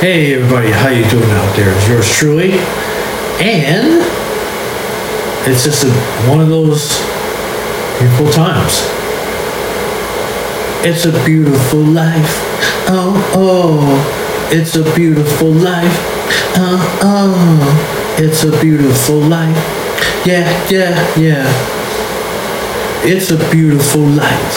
Hey everybody, how you doing out there? It's yours truly, and it's just a, one of those beautiful times. It's a beautiful life. Oh oh, it's a beautiful life. Oh oh, it's a beautiful life. Yeah yeah yeah. It's a beautiful life.